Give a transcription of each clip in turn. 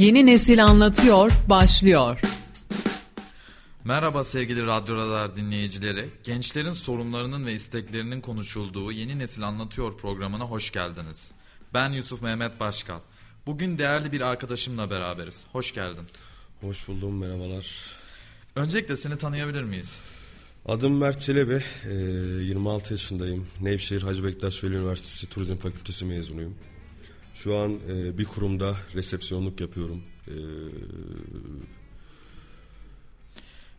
Yeni Nesil Anlatıyor başlıyor. Merhaba sevgili Radyo Radar dinleyicileri. Gençlerin sorunlarının ve isteklerinin konuşulduğu Yeni Nesil Anlatıyor programına hoş geldiniz. Ben Yusuf Mehmet Başkal. Bugün değerli bir arkadaşımla beraberiz. Hoş geldin. Hoş buldum merhabalar. Öncelikle seni tanıyabilir miyiz? Adım Mert Çelebi, 26 yaşındayım. Nevşehir Hacı Bektaş Veli Üniversitesi Turizm Fakültesi mezunuyum. Şu an e, bir kurumda resepsiyonluk yapıyorum. E,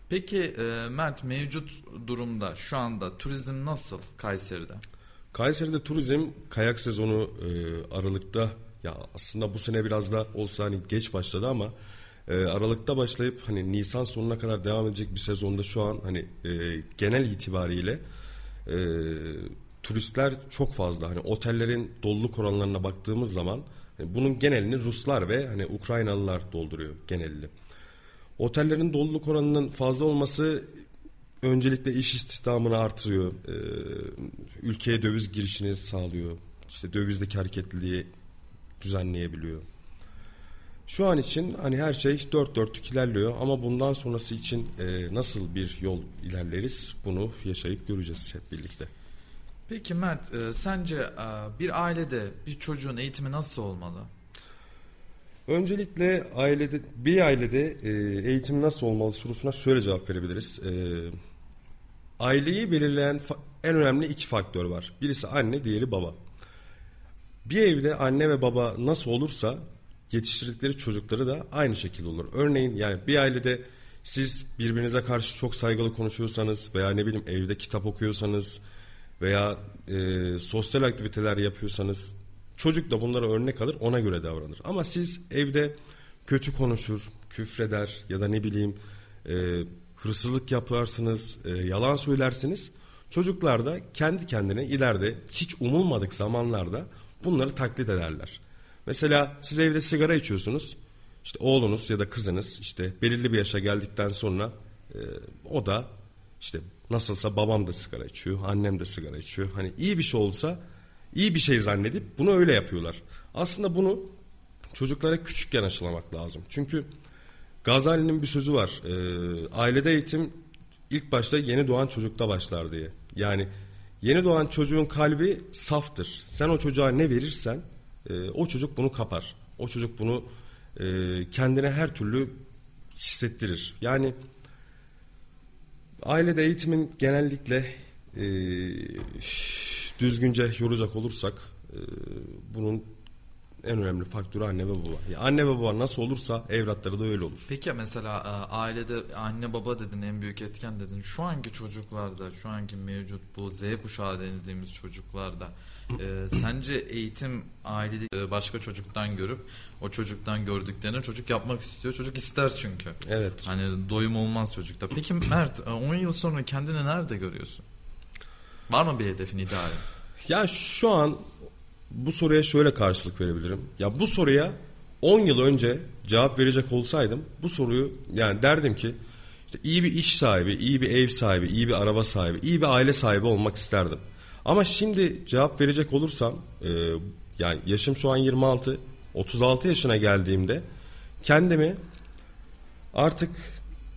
Peki e, Mert mevcut durumda şu anda turizm nasıl Kayseri'de? Kayseri'de turizm kayak sezonu e, Aralık'ta ya aslında bu sene biraz da olsa hani geç başladı ama e, Aralık'ta başlayıp hani Nisan sonuna kadar devam edecek bir sezonda şu an hani e, genel itibariyle e, turistler çok fazla. Hani otellerin doluluk oranlarına baktığımız zaman hani bunun genelini Ruslar ve hani Ukraynalılar dolduruyor genelini. Otellerin doluluk oranının fazla olması öncelikle iş istihdamını artırıyor. E, ülkeye döviz girişini sağlıyor. İşte dövizdeki hareketliliği düzenleyebiliyor. Şu an için hani her şey dört dörtlük ilerliyor ama bundan sonrası için e, nasıl bir yol ilerleriz bunu yaşayıp göreceğiz hep birlikte. Peki Mert e, sence e, bir ailede bir çocuğun eğitimi nasıl olmalı? Öncelikle ailede bir ailede e, eğitim nasıl olmalı sorusuna şöyle cevap verebiliriz. E, aileyi belirleyen en önemli iki faktör var. Birisi anne, diğeri baba. Bir evde anne ve baba nasıl olursa yetiştirdikleri çocukları da aynı şekilde olur. Örneğin yani bir ailede siz birbirinize karşı çok saygılı konuşuyorsanız veya ne bileyim evde kitap okuyorsanız veya e, sosyal aktiviteler yapıyorsanız çocuk da bunlara örnek alır ona göre davranır. Ama siz evde kötü konuşur, küfreder ya da ne bileyim e, hırsızlık yaparsınız, e, yalan söylersiniz. Çocuklar da kendi kendine ileride hiç umulmadık zamanlarda bunları taklit ederler. Mesela siz evde sigara içiyorsunuz. İşte oğlunuz ya da kızınız işte belirli bir yaşa geldikten sonra e, o da işte nasılsa babam da sigara içiyor, annem de sigara içiyor. Hani iyi bir şey olsa iyi bir şey zannedip bunu öyle yapıyorlar. Aslında bunu çocuklara küçükken aşılamak lazım. Çünkü Gazali'nin bir sözü var. E, ailede eğitim ilk başta yeni doğan çocukta başlar diye. Yani yeni doğan çocuğun kalbi saftır. Sen o çocuğa ne verirsen e, o çocuk bunu kapar. O çocuk bunu e, kendine her türlü hissettirir. Yani ailede eğitimin genellikle e, düzgünce yoracak olursak e, bunun en önemli faktörü anne ve baba. Yani anne ve baba nasıl olursa evlatları da öyle olur. Peki mesela e, ailede anne baba dedin en büyük etken dedin. Şu anki çocuklarda, şu anki mevcut bu Z kuşağı denildiğimiz çocuklarda e, sence eğitim ailede e, başka çocuktan görüp o çocuktan gördüklerini çocuk yapmak istiyor. Çocuk ister çünkü. Evet. Hani doyum olmaz çocukta. Peki Mert 10 yıl sonra kendini nerede görüyorsun? Var mı bir hedefin idealin? Ya şu an bu soruya şöyle karşılık verebilirim. Ya bu soruya 10 yıl önce cevap verecek olsaydım bu soruyu yani derdim ki işte iyi bir iş sahibi, iyi bir ev sahibi, iyi bir araba sahibi, iyi bir aile sahibi olmak isterdim. Ama şimdi cevap verecek olursam e, yani yaşım şu an 26, 36 yaşına geldiğimde kendimi artık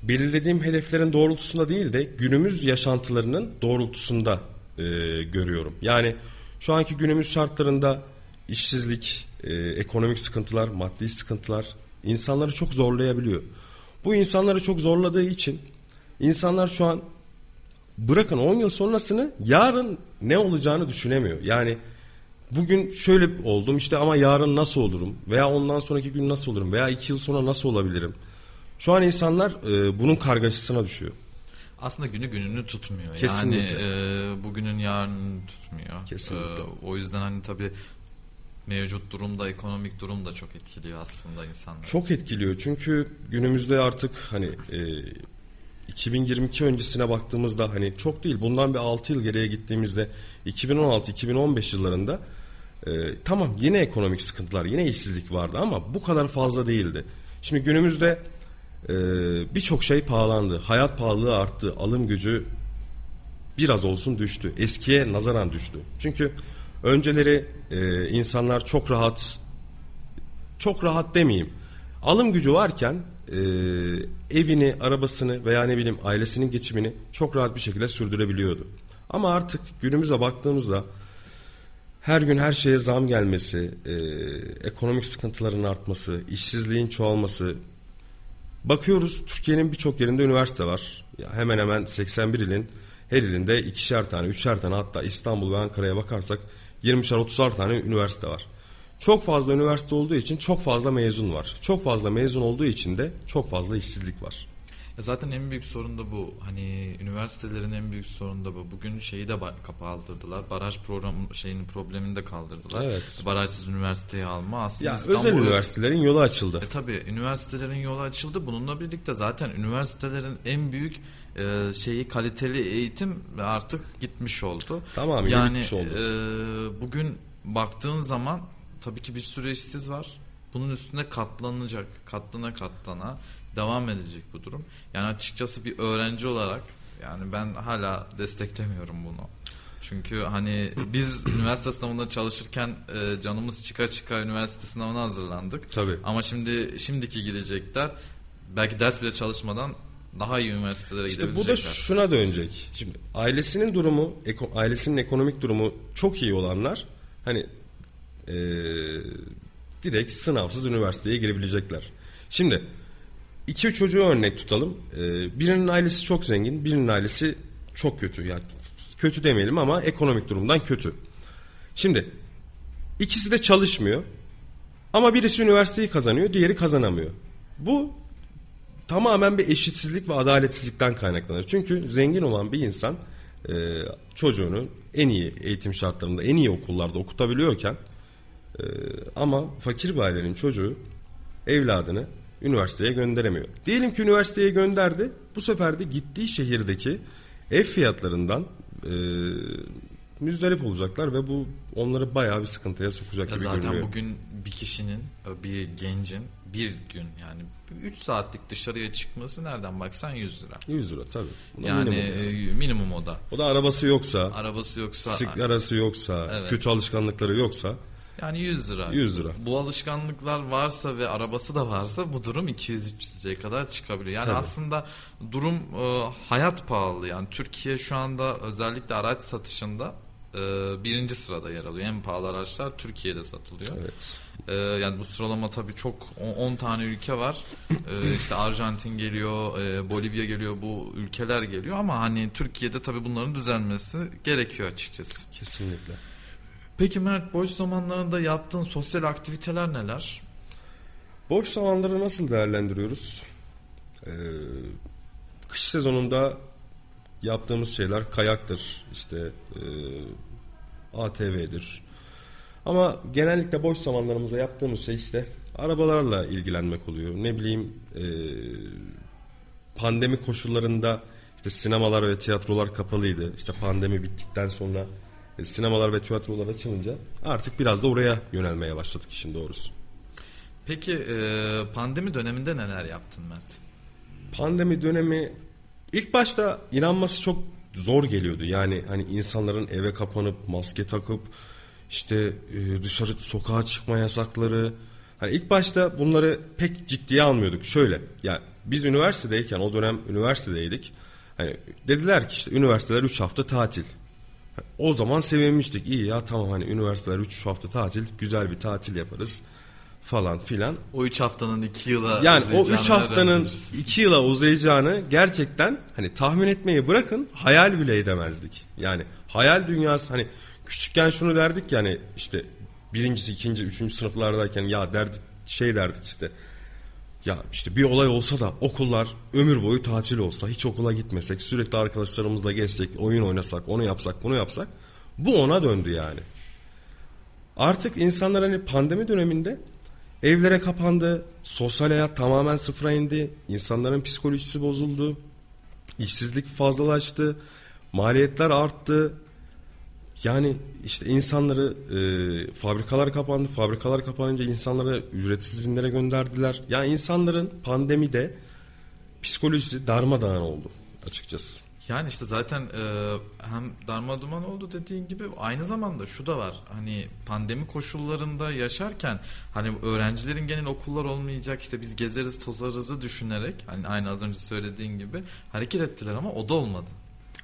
belirlediğim hedeflerin doğrultusunda değil de günümüz yaşantılarının doğrultusunda e, görüyorum. Yani şu anki günümüz şartlarında işsizlik, e, ekonomik sıkıntılar, maddi sıkıntılar insanları çok zorlayabiliyor. Bu insanları çok zorladığı için insanlar şu an bırakın 10 yıl sonrasını yarın ne olacağını düşünemiyor. Yani bugün şöyle oldum işte ama yarın nasıl olurum veya ondan sonraki gün nasıl olurum veya 2 yıl sonra nasıl olabilirim? Şu an insanlar e, bunun kargaşasına düşüyor. Aslında günü gününü tutmuyor. Kesinlikle. Yani e, bugünün yarını tutmuyor. Kesinlikle. E, o yüzden hani tabii mevcut durumda, ekonomik durum da çok etkiliyor aslında insanları. Çok etkiliyor çünkü günümüzde artık hani e, 2022 öncesine baktığımızda hani çok değil bundan bir 6 yıl geriye gittiğimizde 2016-2015 yıllarında e, tamam yine ekonomik sıkıntılar yine işsizlik vardı ama bu kadar fazla değildi. Şimdi günümüzde e, birçok şey pahalandı. Hayat pahalılığı arttı. Alım gücü biraz olsun düştü. Eskiye nazaran düştü. Çünkü önceleri e, insanlar çok rahat çok rahat demeyeyim. alım gücü varken e, evini, arabasını veya ne bileyim ailesinin geçimini çok rahat bir şekilde sürdürebiliyordu. Ama artık günümüze baktığımızda her gün her şeye zam gelmesi, e, ekonomik sıkıntıların artması, işsizliğin çoğalması. Bakıyoruz Türkiye'nin birçok yerinde üniversite var. Ya hemen hemen 81 ilin her ilinde ikişer tane, üçer tane hatta İstanbul ve Ankara'ya bakarsak 20'şer 30'ar tane üniversite var. Çok fazla üniversite olduğu için çok fazla mezun var. Çok fazla mezun olduğu için de çok fazla işsizlik var. Ya zaten en büyük sorun da bu. Hani üniversitelerin en büyük sorunu da bu. Bugün şeyi de kaldırdılar. Baraj program şeyini problemini de kaldırdılar. Evet. Barajsız üniversiteyi alma. Aslında Ya İstanbul'u- özel üniversitelerin yolu açıldı. E tabi üniversitelerin yolu açıldı. Bununla birlikte zaten üniversitelerin en büyük e, şeyi kaliteli eğitim artık gitmiş oldu. Tamamıyla yani gitmiş oldu. e, bugün baktığın zaman tabii ki bir sürü işsiz var. Bunun üstüne katlanacak, katlana katlana devam edecek bu durum. Yani açıkçası bir öğrenci olarak yani ben hala desteklemiyorum bunu. Çünkü hani biz üniversite sınavında çalışırken e, canımız çıka çıka üniversite sınavına hazırlandık. Tabii. Ama şimdi şimdiki girecekler belki ders bile çalışmadan daha iyi üniversitelere İşte bu da gidebilecekler. şuna dönecek. Şimdi ailesinin durumu, eko- ailesinin ekonomik durumu çok iyi olanlar hani eee, direkt sınavsız üniversiteye girebilecekler. Şimdi iki çocuğu örnek tutalım. Eee, birinin ailesi çok zengin, birinin ailesi çok kötü. Yani kötü demeyelim ama ekonomik durumdan kötü. Şimdi ikisi de çalışmıyor. Ama birisi üniversiteyi kazanıyor, diğeri kazanamıyor. Bu tamamen bir eşitsizlik ve adaletsizlikten kaynaklanır. Çünkü zengin olan bir insan e, çocuğunu en iyi eğitim şartlarında, en iyi okullarda okutabiliyorken e, ama fakir bir ailenin çocuğu evladını üniversiteye gönderemiyor. Diyelim ki üniversiteye gönderdi. Bu sefer de gittiği şehirdeki ev fiyatlarından e, müzdarip olacaklar ve bu onları bayağı bir sıkıntıya sokacak Ya gibi zaten görünüyor. bugün bir kişinin, bir gencin bir gün yani 3 saatlik dışarıya çıkması nereden baksan 100 lira. 100 lira tabii. Buna Yani minimum yani. e, minimum o da. O da arabası yoksa, Arabası yoksa sigarası yoksa, Evet. kötü alışkanlıkları yoksa yani 100 lira. 100 lira. Bu alışkanlıklar varsa ve arabası da varsa bu durum 200-300'e kadar çıkabiliyor. Yani Tabii. aslında durum e, hayat pahalı. Yani Türkiye şu anda özellikle araç satışında e, birinci sırada yer alıyor. En pahalı araçlar Türkiye'de satılıyor. evet. Ee, yani bu sıralama tabii çok 10 tane ülke var. Ee, işte Arjantin geliyor, e, Bolivya geliyor, bu ülkeler geliyor ama hani Türkiye'de tabii bunların düzelmesi gerekiyor açıkçası. Kesinlikle. Peki Mert boş zamanlarında yaptığın sosyal aktiviteler neler? Boş zamanları nasıl değerlendiriyoruz? Ee, kış sezonunda yaptığımız şeyler kayaktır, işte e, ATV'dir. Ama genellikle boş zamanlarımızda yaptığımız şey işte arabalarla ilgilenmek oluyor. Ne bileyim e, pandemi koşullarında işte sinemalar ve tiyatrolar kapalıydı. İşte pandemi bittikten sonra sinemalar ve tiyatrolar açılınca artık biraz da oraya yönelmeye başladık işin doğrusu. Peki e, pandemi döneminde neler yaptın Mert? pandemi dönemi ilk başta inanması çok zor geliyordu. Yani hani insanların eve kapanıp maske takıp işte e, dışarı sokağa çıkma yasakları. Hani ilk başta bunları pek ciddiye almıyorduk. Şöyle yani biz üniversitedeyken o dönem üniversitedeydik. Hani dediler ki işte üniversiteler 3 hafta tatil. O zaman sevinmiştik. İyi ya tamam hani üniversiteler 3 hafta tatil güzel bir tatil yaparız falan filan. O 3 haftanın 2 yıla Yani o uzayacağını 3 haftanın nereden bilirsin? 2 yıla uzayacağını gerçekten hani tahmin etmeyi bırakın hayal bile edemezdik. Yani hayal dünyası hani küçükken şunu derdik yani işte birincisi, ikinci, üçüncü sınıflardayken ya derdik şey derdik işte ya işte bir olay olsa da okullar ömür boyu tatil olsa hiç okula gitmesek sürekli arkadaşlarımızla gezsek oyun oynasak onu yapsak bunu yapsak bu ona döndü yani. Artık insanlar hani pandemi döneminde evlere kapandı, sosyal hayat tamamen sıfıra indi, insanların psikolojisi bozuldu, işsizlik fazlalaştı, maliyetler arttı. Yani işte insanları e, fabrikalar kapandı, fabrikalar kapanınca insanları ücretsiz izinlere gönderdiler. Yani insanların pandemide psikolojisi darmadağın oldu açıkçası. Yani işte zaten e, hem darma duman oldu dediğin gibi aynı zamanda şu da var. Hani pandemi koşullarında yaşarken hani öğrencilerin genel okullar olmayacak işte biz gezeriz tozarızı düşünerek hani aynı az önce söylediğin gibi hareket ettiler ama o da olmadı.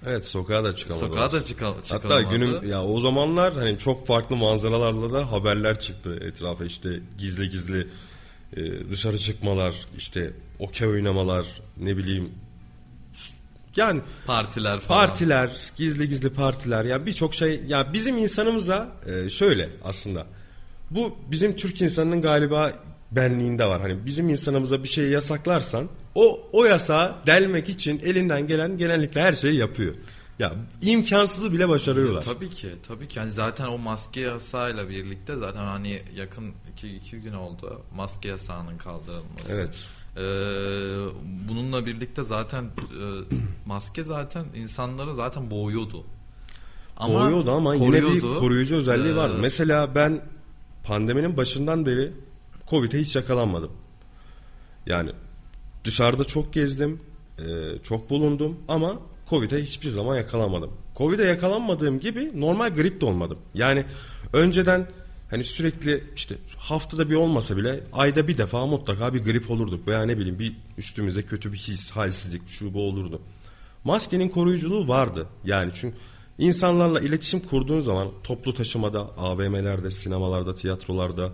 Evet sokağa da çıkamadılar. Sokağa da çıka, Hatta çıkılamadı. günüm ya o zamanlar hani çok farklı manzaralarla da haberler çıktı etrafa işte gizli gizli e, dışarı çıkmalar işte okey oynamalar ne bileyim yani partiler falan. partiler gizli gizli partiler ya birçok şey ya bizim insanımıza e, şöyle aslında bu bizim Türk insanının galiba benliğinde var hani bizim insanımıza bir şeyi yasaklarsan o o yasağı delmek için elinden gelen genellikle her şeyi yapıyor. Ya imkansızı bile başarıyorlar. Tabii ki tabii ki yani zaten o maske yasağıyla birlikte zaten hani yakın iki, iki gün oldu maske yasağının kaldırılması. Evet. Ee, bununla birlikte zaten e, maske zaten insanları zaten boğuyordu. Boğuyordu ama yine bir koruyordu. koruyucu özelliği Ee, vardı. Mesela ben pandeminin başından beri Covid'e hiç yakalanmadım. Yani dışarıda çok gezdim, e, çok bulundum ama Covid'e hiçbir zaman yakalanmadım. Covid'e yakalanmadığım gibi normal grip de olmadım. Yani önceden hani sürekli işte haftada bir olmasa bile ayda bir defa mutlaka bir grip olurduk veya ne bileyim bir üstümüze kötü bir his, halsizlik şu bu olurdu. Maskenin koruyuculuğu vardı. Yani çünkü insanlarla iletişim kurduğun zaman toplu taşımada, AVM'lerde, sinemalarda, tiyatrolarda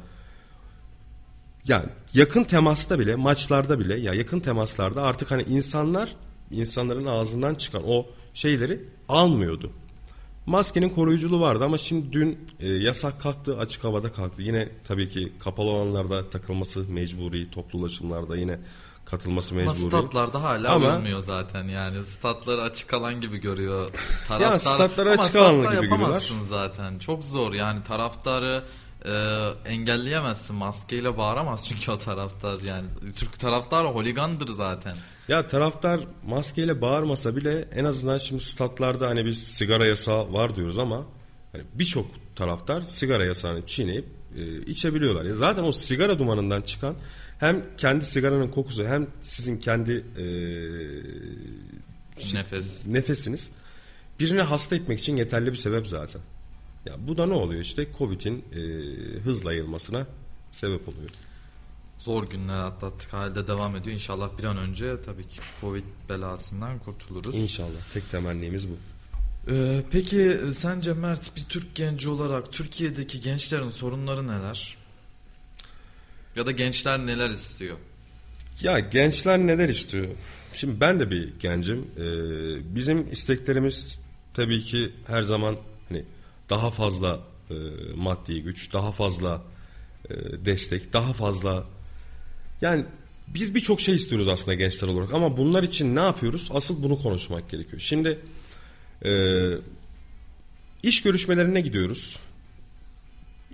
yani yakın temasta bile, maçlarda bile ya yakın temaslarda artık hani insanlar insanların ağzından çıkan o şeyleri almıyordu. Maskenin koruyuculuğu vardı ama şimdi dün e, yasak kalktı, açık havada kalktı. Yine tabii ki kapalı alanlarda takılması mecburi, toplu ulaşımlarda yine katılması Ama mecburi. statlarda hala Ama- uyulmuyor zaten yani statları açık alan gibi görüyor taraftar. statları Ama açık statta gibi yapamazsın zaten çok zor yani taraftarı e, engelleyemezsin maskeyle bağıramaz çünkü o taraftar yani Türk taraftarı holigandır zaten. Ya taraftar maskeyle bağırmasa bile en azından şimdi statlarda hani biz sigara yasağı var diyoruz ama hani birçok taraftar sigara yasağını çiğneyip e, içebiliyorlar. Ya zaten o sigara dumanından çıkan hem kendi sigaranın kokusu hem sizin kendi e, şey- Nefes. nefesiniz birini hasta etmek için yeterli bir sebep zaten. Ya bu da ne oluyor işte Covid'in e, hızla yayılmasına sebep oluyor. Zor günler atlattık halde devam ediyor. İnşallah bir an önce tabii ki Covid belasından kurtuluruz. İnşallah tek temennimiz bu. Ee, peki sence Mert bir Türk genci olarak Türkiye'deki gençlerin sorunları neler? Ya da gençler neler istiyor? Ya gençler neler istiyor? Şimdi ben de bir gencim. Ee, bizim isteklerimiz tabii ki her zaman hani daha fazla e, maddi güç, daha fazla e, destek, daha fazla yani biz birçok şey istiyoruz aslında gençler olarak ama bunlar için ne yapıyoruz? Asıl bunu konuşmak gerekiyor. Şimdi e, iş görüşmelerine gidiyoruz.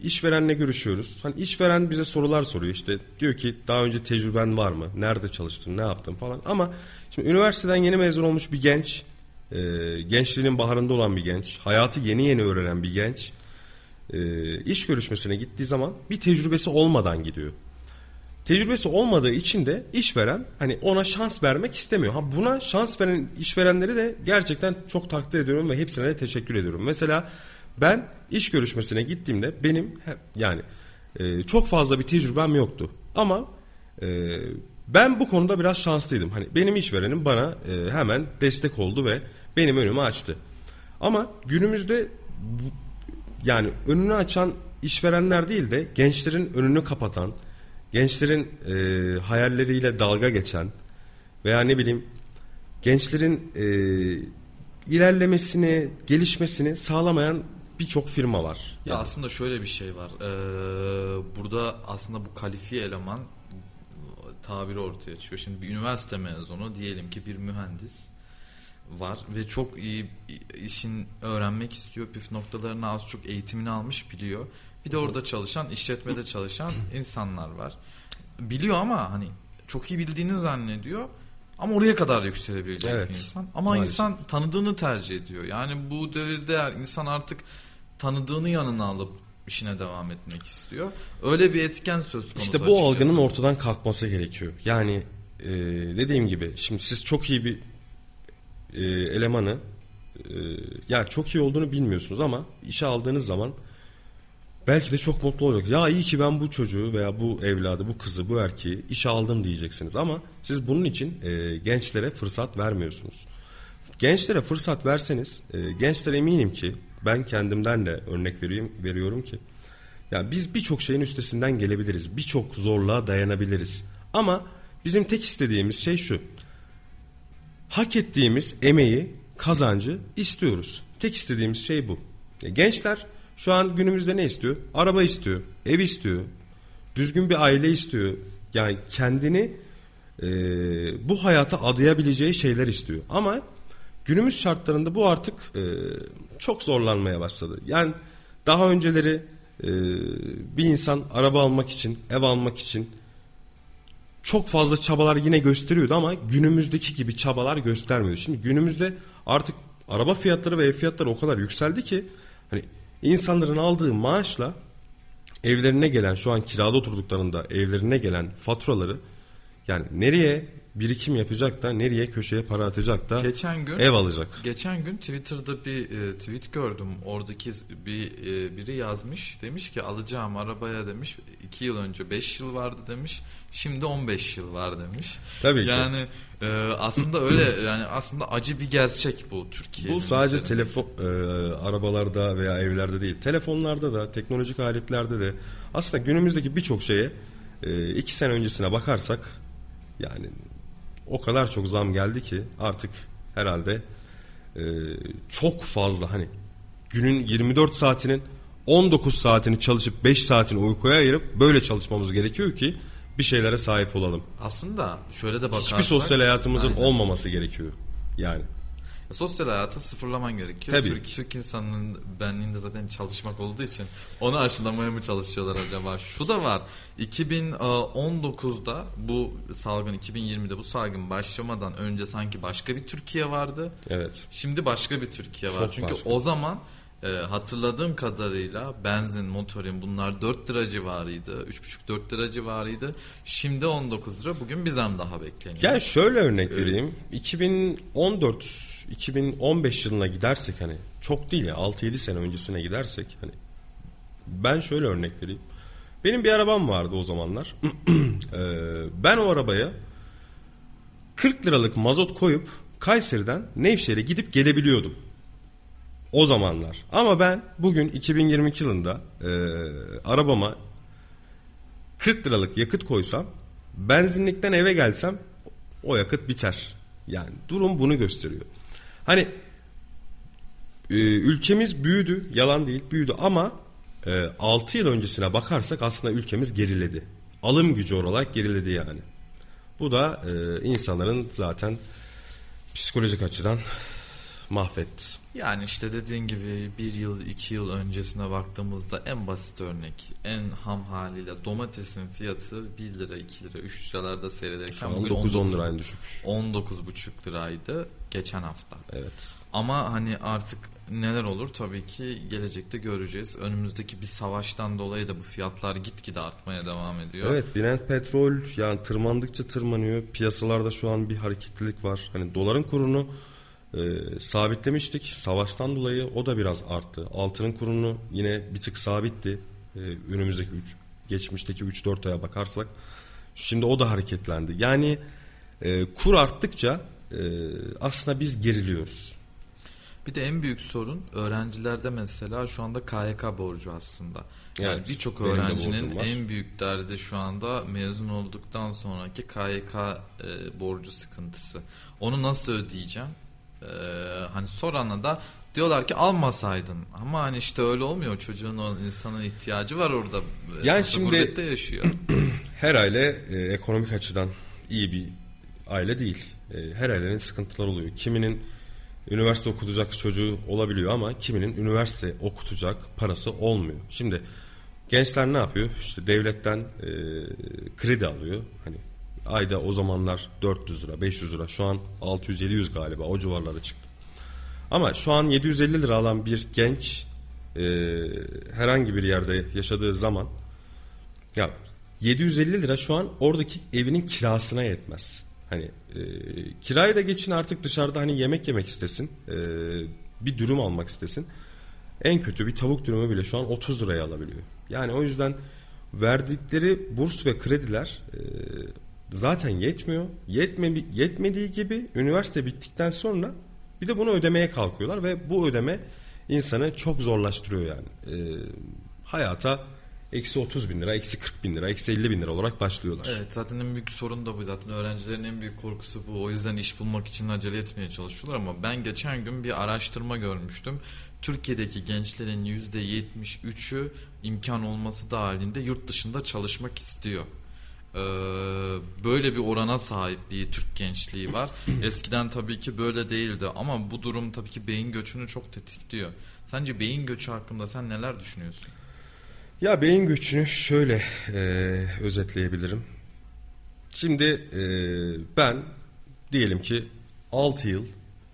İşverenle görüşüyoruz. Hani işveren bize sorular soruyor işte. Diyor ki daha önce tecrüben var mı? Nerede çalıştın? Ne yaptın falan. Ama şimdi üniversiteden yeni mezun olmuş bir genç, e, gençliğinin baharında olan bir genç, hayatı yeni yeni öğrenen bir genç e, iş görüşmesine gittiği zaman bir tecrübesi olmadan gidiyor. Tecrübesi olmadığı için de işveren hani ona şans vermek istemiyor. Ha buna şans veren işverenleri de gerçekten çok takdir ediyorum ve hepsine de teşekkür ediyorum. Mesela ben iş görüşmesine gittiğimde benim yani e, çok fazla bir tecrübem yoktu. Ama e, ben bu konuda biraz şanslıydım. Hani benim işverenim bana e, hemen destek oldu ve benim önümü açtı. Ama günümüzde bu- yani önünü açan işverenler değil de gençlerin önünü kapatan, gençlerin e, hayalleriyle dalga geçen veya ne bileyim gençlerin e, ilerlemesini, gelişmesini sağlamayan birçok firma var. Ya aslında şöyle bir şey var. Ee, burada aslında bu kalifiye eleman tabiri ortaya çıkıyor. Şimdi bir üniversite mezunu diyelim ki bir mühendis var ve çok iyi işin öğrenmek istiyor. Püf noktalarını az çok eğitimini almış biliyor. Bir de orada çalışan, işletmede çalışan insanlar var. Biliyor ama hani çok iyi bildiğini zannediyor. Ama oraya kadar yükselebilecek Evet, bir insan. Ama maalesef. insan tanıdığını tercih ediyor. Yani bu devirde insan artık tanıdığını yanına alıp işine devam etmek istiyor. Öyle bir etken söz konusu. İşte bu açıkçası. algının ortadan kalkması gerekiyor. Yani e, dediğim gibi şimdi siz çok iyi bir e, elemanı e, yani çok iyi olduğunu bilmiyorsunuz ama işe aldığınız zaman belki de çok mutlu olacak. Ya iyi ki ben bu çocuğu veya bu evladı, bu kızı, bu erkeği işe aldım diyeceksiniz. Ama siz bunun için e, gençlere fırsat vermiyorsunuz. Gençlere fırsat verseniz, e, gençler eminim ki ben kendimden de örnek vereyim, veriyorum ki yani biz birçok şeyin üstesinden gelebiliriz. Birçok zorluğa dayanabiliriz. Ama bizim tek istediğimiz şey şu. Hak ettiğimiz emeği, kazancı istiyoruz. Tek istediğimiz şey bu. Gençler şu an günümüzde ne istiyor? Araba istiyor, ev istiyor, düzgün bir aile istiyor. Yani kendini e, bu hayata adayabileceği şeyler istiyor. Ama günümüz şartlarında bu artık e, çok zorlanmaya başladı. Yani daha önceleri e, bir insan araba almak için, ev almak için çok fazla çabalar yine gösteriyordu ama günümüzdeki gibi çabalar göstermiyor. Şimdi günümüzde artık araba fiyatları ve ev fiyatları o kadar yükseldi ki hani insanların aldığı maaşla evlerine gelen şu an kirada oturduklarında evlerine gelen faturaları yani nereye birikim yapacak da nereye köşeye para atacak da Geçen gün ev alacak. Geçen gün Twitter'da bir e, tweet gördüm. Oradaki bir e, biri yazmış. Demiş ki alacağım arabaya demiş 2 yıl önce 5 yıl vardı demiş. Şimdi 15 yıl var demiş. Tabii ki. Yani e, aslında öyle yani aslında acı bir gerçek bu Türkiye'nin. Bu sadece üzerinde. telefon e, arabalarda veya evlerde değil. Telefonlarda da, teknolojik aletlerde de aslında günümüzdeki birçok şeye e, iki sene öncesine bakarsak yani o kadar çok zam geldi ki artık herhalde e, çok fazla hani günün 24 saatinin 19 saatini çalışıp 5 saatini uykuya ayırıp böyle çalışmamız gerekiyor ki bir şeylere sahip olalım. Aslında şöyle de bakarsak. Hiçbir sosyal hayatımızın Aynen. olmaması gerekiyor. Yani Sosyal hayatı sıfırlaman gerekiyor. Tabii Türk. Türk insanının benliğinde zaten çalışmak olduğu için onu aşılamaya mı çalışıyorlar acaba? Şu da var. 2019'da bu salgın 2020'de bu salgın başlamadan önce sanki başka bir Türkiye vardı. evet. Şimdi başka bir Türkiye var. Çok Çünkü başka. o zaman e, hatırladığım kadarıyla benzin, motorin bunlar 4 lira civarıydı. 3,5-4 lira civarıydı. Şimdi 19 lira. Bugün bir zam daha bekleniyor. Yani şöyle örnek vereyim. 2014 2015 yılına gidersek hani çok değil ya 6-7 sene öncesine gidersek hani ben şöyle örnek vereyim. Benim bir arabam vardı o zamanlar. Ee, ben o arabaya 40 liralık mazot koyup Kayseri'den Nevşehir'e gidip gelebiliyordum. O zamanlar. Ama ben bugün 2022 yılında e, arabama 40 liralık yakıt koysam benzinlikten eve gelsem o yakıt biter. Yani durum bunu gösteriyor. Hani e, ülkemiz büyüdü yalan değil büyüdü ama e, 6 yıl öncesine bakarsak aslında ülkemiz geriledi. Alım gücü olarak geriledi yani. Bu da e, insanların zaten psikolojik açıdan mahvetti. Yani işte dediğin gibi bir yıl iki yıl öncesine baktığımızda en basit örnek en ham haliyle domatesin fiyatı 1 lira 2 lira 3 liralarda Şu seyrederken an bugün 9-10 19 liraya düşmüş. 19,5 liraydı geçen hafta. Evet. Ama hani artık neler olur tabii ki gelecekte göreceğiz. Önümüzdeki bir savaştan dolayı da bu fiyatlar gitgide artmaya devam ediyor. Evet Brent petrol yani tırmandıkça tırmanıyor. Piyasalarda şu an bir hareketlilik var. Hani doların kurunu e, sabitlemiştik. Savaştan dolayı o da biraz arttı. Altının kurunu yine bir tık sabitti. E, önümüzdeki üç, geçmişteki 3-4 aya bakarsak. Şimdi o da hareketlendi. Yani e, kur arttıkça e, aslında biz geriliyoruz. Bir de en büyük sorun öğrencilerde mesela şu anda KYK borcu aslında. Yani Evet, birçok öğrencinin en büyük derdi şu anda mezun olduktan sonraki KYK e, borcu sıkıntısı. Onu nasıl ödeyeceğim? E, hani sorana da diyorlar ki almasaydın. Ama hani işte öyle olmuyor. Çocuğun o insanın ihtiyacı var orada. E, Yani sonuçta şimdi- yaşıyor. Her aile e, ekonomik açıdan iyi bir aile değil. E, her ailenin sıkıntıları oluyor. Kiminin üniversite okutacak çocuğu olabiliyor ama kiminin üniversite okutacak parası olmuyor. Şimdi gençler ne yapıyor? İşte devletten e, kredi alıyor. Hani ayda o zamanlar 400 lira, 500 lira. Şu an 600-700 galiba o civarlara çıktı. Ama şu an 750 lira alan bir genç e, herhangi bir yerde yaşadığı zaman ya 750 lira şu an oradaki evinin kirasına yetmez. Hani e, kirayı da geçin artık dışarıda hani yemek yemek istesin. E, bir dürüm almak istesin. En kötü bir tavuk dürümü bile şu an 30 liraya alabiliyor. Yani o yüzden verdikleri burs ve krediler e, zaten yetmiyor. Yetme, yetmediği gibi üniversite bittikten sonra bir de bunu ödemeye kalkıyorlar ve bu ödeme insanı çok zorlaştırıyor yani. E, hayata eksi 30 bin lira, eksi 40 bin lira, eksi 50 bin lira olarak başlıyorlar. Evet zaten en büyük sorun da bu zaten öğrencilerin en büyük korkusu bu o yüzden iş bulmak için acele etmeye çalışıyorlar ama ben geçen gün bir araştırma görmüştüm Türkiye'deki gençlerin %73'ü imkan olması dahilinde yurt dışında çalışmak istiyor ee, böyle bir orana sahip bir Türk gençliği var. Eskiden tabii ki böyle değildi ama bu durum tabii ki beyin göçünü çok tetikliyor. Sence beyin göçü hakkında sen neler düşünüyorsun? Ya beyin göçünü şöyle e, özetleyebilirim. Şimdi e, ben diyelim ki 6 yıl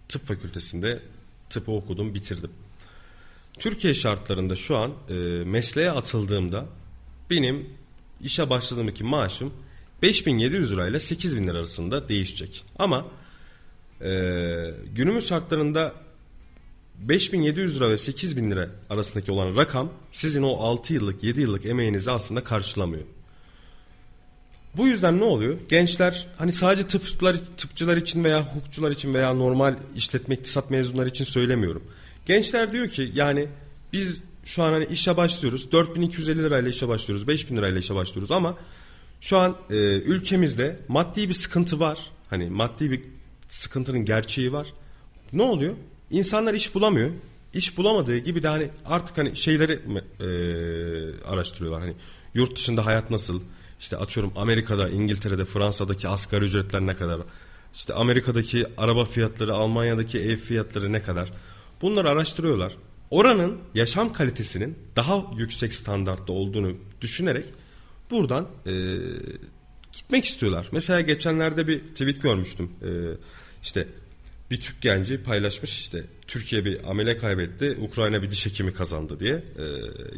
tıp fakültesinde tıpı okudum bitirdim. Türkiye şartlarında şu an e, mesleğe atıldığımda benim işe başladığımdaki maaşım 5700 lirayla 8000 lira arasında değişecek. Ama e, günümüz şartlarında 5700 lira ve 8000 lira arasındaki olan rakam sizin o 6 yıllık 7 yıllık emeğinizi aslında karşılamıyor. Bu yüzden ne oluyor? Gençler hani sadece tıpçılar, tıpçılar için veya hukukçular için veya normal işletme iktisat mezunları için söylemiyorum. Gençler diyor ki yani biz şu an hani işe başlıyoruz. 4250 lirayla işe başlıyoruz. 5000 lirayla işe başlıyoruz ama şu an e, ülkemizde maddi bir sıkıntı var. Hani maddi bir sıkıntının gerçeği var. Ne oluyor? İnsanlar iş bulamıyor. İş bulamadığı gibi de hani artık hani şeyleri e, araştırıyorlar. Hani yurt dışında hayat nasıl? İşte atıyorum Amerika'da, İngiltere'de, Fransa'daki asgari ücretler ne kadar? İşte Amerika'daki araba fiyatları, Almanya'daki ev fiyatları ne kadar? Bunları araştırıyorlar. Oranın yaşam kalitesinin daha yüksek standartta olduğunu düşünerek buradan e, gitmek istiyorlar. Mesela geçenlerde bir tweet görmüştüm. E, işte bir Türk genci paylaşmış işte Türkiye bir amele kaybetti, Ukrayna bir diş hekimi kazandı diye. E,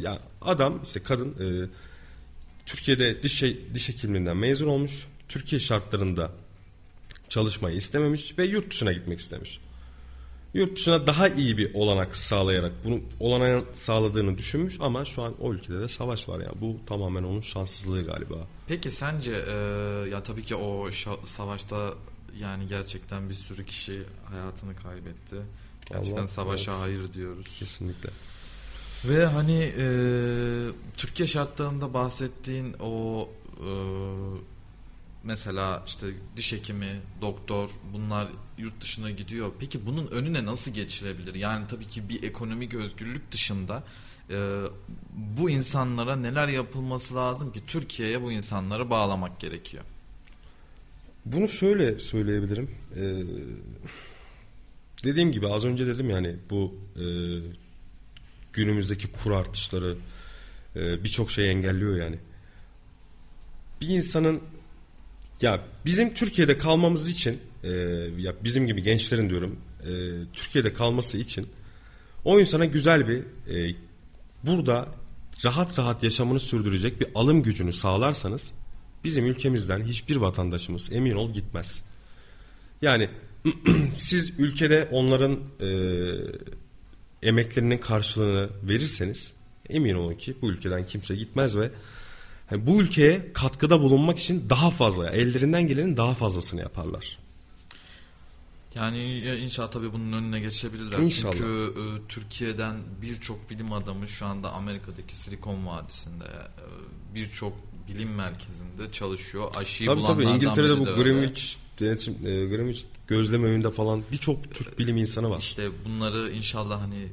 ya adam işte kadın e, Türkiye'de diş diş hekimliğinden mezun olmuş. Türkiye şartlarında çalışmayı istememiş ve yurt dışına gitmek istemiş yurt dışına daha iyi bir olanak sağlayarak bunu olanağı sağladığını düşünmüş ama şu an o ülkede de savaş var yani bu tamamen onun şanssızlığı galiba. Peki sence e, ya tabii ki o savaşta yani gerçekten bir sürü kişi hayatını kaybetti. Gerçekten Allah, savaşa evet. hayır diyoruz. Kesinlikle. Ve hani e, Türkiye şartlarında bahsettiğin o e, mesela işte diş hekimi, doktor bunlar yurt dışına gidiyor. Peki bunun önüne nasıl geçilebilir? Yani tabii ki bir ekonomik özgürlük dışında e, bu insanlara neler yapılması lazım ki Türkiye'ye bu insanları bağlamak gerekiyor? Bunu şöyle söyleyebilirim. Ee, dediğim gibi az önce dedim yani bu e, günümüzdeki kur artışları e, birçok şey engelliyor yani. Bir insanın ya bizim Türkiye'de kalmamız için e, ya bizim gibi gençlerin diyorum e, Türkiye'de kalması için o insana güzel bir e, burada rahat rahat yaşamını sürdürecek bir alım gücünü sağlarsanız bizim ülkemizden hiçbir vatandaşımız emin ol gitmez. Yani siz ülkede onların e, emeklerinin karşılığını verirseniz emin olun ki bu ülkeden kimse gitmez ve yani bu ülkeye katkıda bulunmak için daha fazla, ellerinden gelenin daha fazlasını yaparlar. Yani inşallah tabii bunun önüne geçebilirler. İnşallah. Çünkü e, Türkiye'den birçok bilim adamı şu anda Amerika'daki Silikon Vadisi'nde e, birçok bilim merkezinde çalışıyor. Aşıyı tabii tabii İngiltere'de bu Greenwich denetim e, Greenwich gözleme önünde falan birçok Türk bilim insanı var. İşte bunları inşallah hani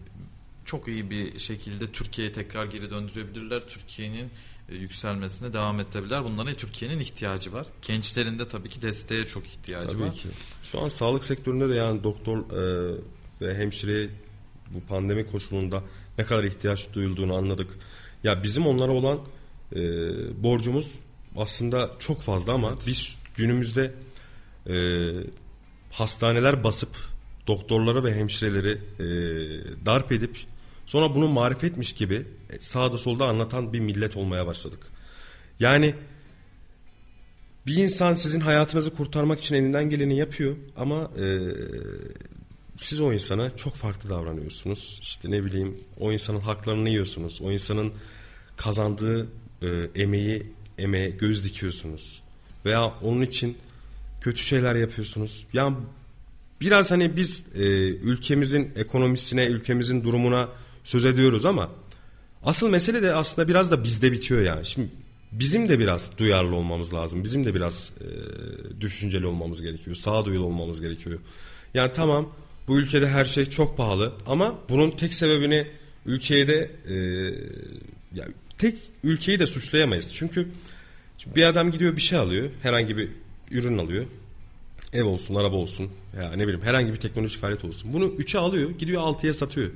çok iyi bir şekilde Türkiye'ye tekrar geri döndürebilirler. Türkiye'nin e, yükselmesine devam edebilirler. Bunlara Türkiye'nin ihtiyacı var. Gençlerin de tabii ki desteğe çok ihtiyacı tabii var. Ki. Şu an sağlık sektöründe de yani doktor e, ve hemşire bu pandemi koşulunda ne kadar ihtiyaç duyulduğunu anladık. Ya bizim onlara olan e, borcumuz aslında çok fazla ama evet. biz günümüzde e, hastaneler basıp doktorları ve hemşireleri e, darp edip Sonra bunu marifetmiş gibi sağda solda anlatan bir millet olmaya başladık. Yani bir insan sizin hayatınızı kurtarmak için elinden geleni yapıyor ama e, siz o insana çok farklı davranıyorsunuz. İşte ne bileyim o insanın haklarını yiyorsunuz. O insanın kazandığı e, emeği emeğe göz dikiyorsunuz. Veya onun için kötü şeyler yapıyorsunuz. Yani biraz hani biz e, ülkemizin ekonomisine, ülkemizin durumuna söz ediyoruz ama asıl mesele de aslında biraz da bizde bitiyor yani. Şimdi bizim de biraz duyarlı olmamız lazım. Bizim de biraz e, düşünceli olmamız gerekiyor. Sağduyulu olmamız gerekiyor. Yani tamam bu ülkede her şey çok pahalı ama bunun tek sebebini ülkeye de e, ya tek ülkeyi de suçlayamayız. Çünkü bir adam gidiyor bir şey alıyor. Herhangi bir ürün alıyor. Ev olsun, araba olsun ya ne bileyim herhangi bir teknolojik alet olsun. Bunu 3'e alıyor, gidiyor 6'ya satıyor.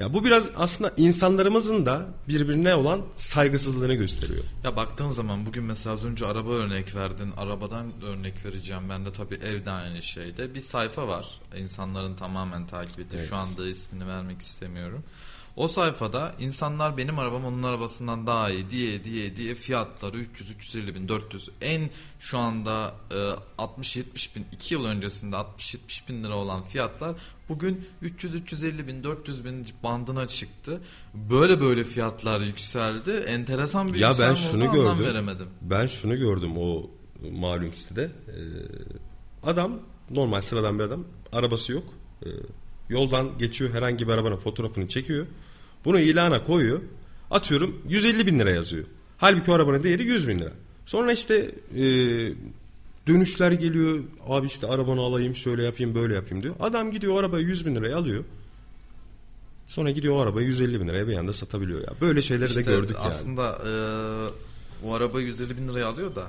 Ya bu biraz aslında insanlarımızın da birbirine olan saygısızlığını gösteriyor. Ya baktığın zaman bugün mesela az önce araba örnek verdin. Arabadan örnek vereceğim. Ben de tabii evde aynı şeyde. Bir sayfa var. İnsanların tamamen takip ettiği. Evet. Şu anda ismini vermek istemiyorum. O sayfada insanlar benim arabam onun arabasından daha iyi diye diye diye fiyatları 300 350 bin 400 en şu anda e, 60-70 bin 2 yıl öncesinde 60-70 bin lira olan fiyatlar bugün 300-350 bin 400 bin bandına çıktı. Böyle böyle fiyatlar yükseldi. Enteresan bir Ya ben şunu gördüm. veremedim. Ben şunu gördüm o malum sitede. Ee, adam normal sıradan bir adam. Arabası yok. Ee, yoldan geçiyor herhangi bir arabanın fotoğrafını çekiyor. Bunu ilana koyuyor. Atıyorum 150 bin lira yazıyor. Halbuki o arabanın değeri 100 bin lira. Sonra işte e, dönüşler geliyor. Abi işte arabanı alayım şöyle yapayım böyle yapayım diyor. Adam gidiyor arabayı 100 bin liraya alıyor. Sonra gidiyor o arabayı 150 bin liraya bir anda satabiliyor ya. Böyle şeyleri de İşte gördük yani. aslında e, o arabayı 150 bin liraya alıyor da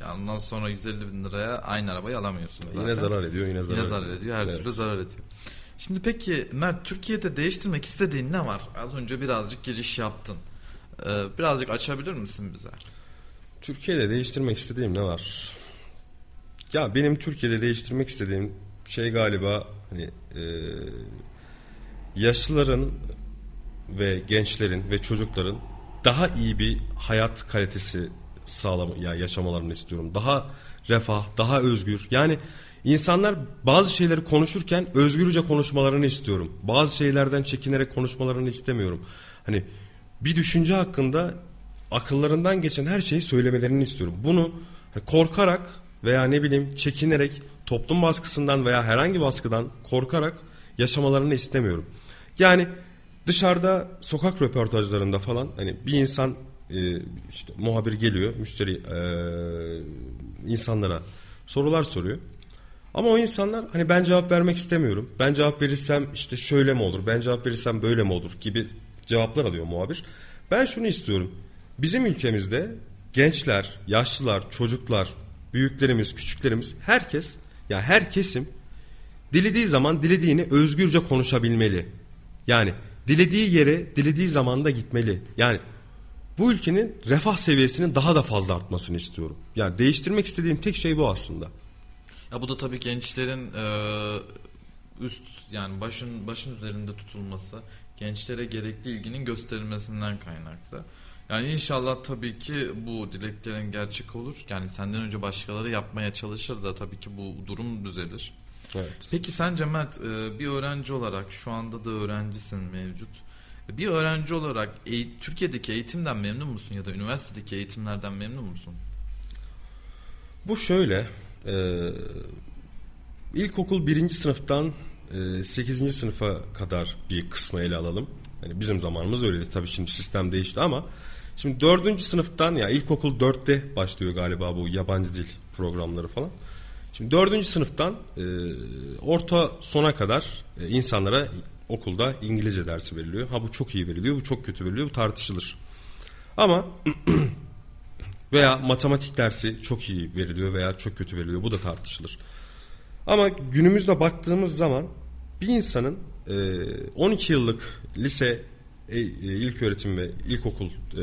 yani ondan sonra 150 bin liraya aynı arabayı alamıyorsunuz zaten. Yine zarar ediyor yine zarar, Yine zarar ediyor. Her Evet. türlü zarar ediyor. Şimdi peki Mert Türkiye'de değiştirmek istediğin ne var? Az önce birazcık giriş yaptın. Ee, birazcık açabilir misin bize? Türkiye'de değiştirmek istediğim ne var? Ya benim Türkiye'de değiştirmek istediğim şey galiba hani e, yaşlıların ve gençlerin ve çocukların daha iyi bir hayat kalitesi sağlam ya yaşamalarını istiyorum. Daha refah, daha özgür. Yani insanlar bazı şeyleri konuşurken özgürce konuşmalarını istiyorum. Bazı şeylerden çekinerek konuşmalarını istemiyorum. Hani bir düşünce hakkında akıllarından geçen her şeyi söylemelerini istiyorum. Bunu korkarak veya ne bileyim çekinerek toplum baskısından veya herhangi baskıdan korkarak yaşamalarını istemiyorum. Yani dışarıda sokak röportajlarında falan hani bir insan e, işte muhabir geliyor müşteri e, insanlara sorular soruyor. Ama o insanlar hani ben cevap vermek istemiyorum. Ben cevap verirsem işte şöyle mi olur? Ben cevap verirsem böyle mi olur? gibi cevaplar alıyor muhabir. Ben şunu istiyorum. Bizim ülkemizde gençler, yaşlılar, çocuklar, büyüklerimiz, küçüklerimiz herkes ya her kesim dilediği zaman dilediğini özgürce konuşabilmeli. Yani dilediği yere dilediği zamanda gitmeli. Yani bu ülkenin refah seviyesinin daha da fazla artmasını istiyorum. Yani değiştirmek istediğim tek şey bu aslında. Ya bu da tabii gençlerin e, üst yani başın başın üzerinde tutulması, gençlere gerekli ilginin gösterilmesinden kaynaklı. Yani inşallah tabii ki bu dileklerin gerçek olur. Yani senden önce başkaları yapmaya çalışır da tabii ki bu durum düzelir. Evet. Peki sence Mert e, bir öğrenci olarak şu anda da öğrencisin mevcut. Bir öğrenci olarak Türkiye'deki eğitimden memnun musun ya da üniversitedeki eğitimlerden memnun musun? Bu şöyle. E, ilkokul birinci sınıftan e, 8. sınıfa kadar bir kısmı ele alalım. Yani bizim zamanımız öyleydi. Tabii şimdi sistem değişti ama şimdi dördüncü sınıftan ya ilkokul dörtte başlıyor galiba bu yabancı dil programları falan. Şimdi dördüncü sınıftan e, orta sona kadar e, insanlara okulda İngilizce dersi veriliyor. Ha bu çok iyi veriliyor, bu çok kötü veriliyor, bu tartışılır. Ama veya matematik dersi çok iyi veriliyor veya çok kötü veriliyor. Bu da tartışılır. Ama günümüzde baktığımız zaman bir insanın e, 12 yıllık lise e, e, ilk öğretim ve ilkokul e,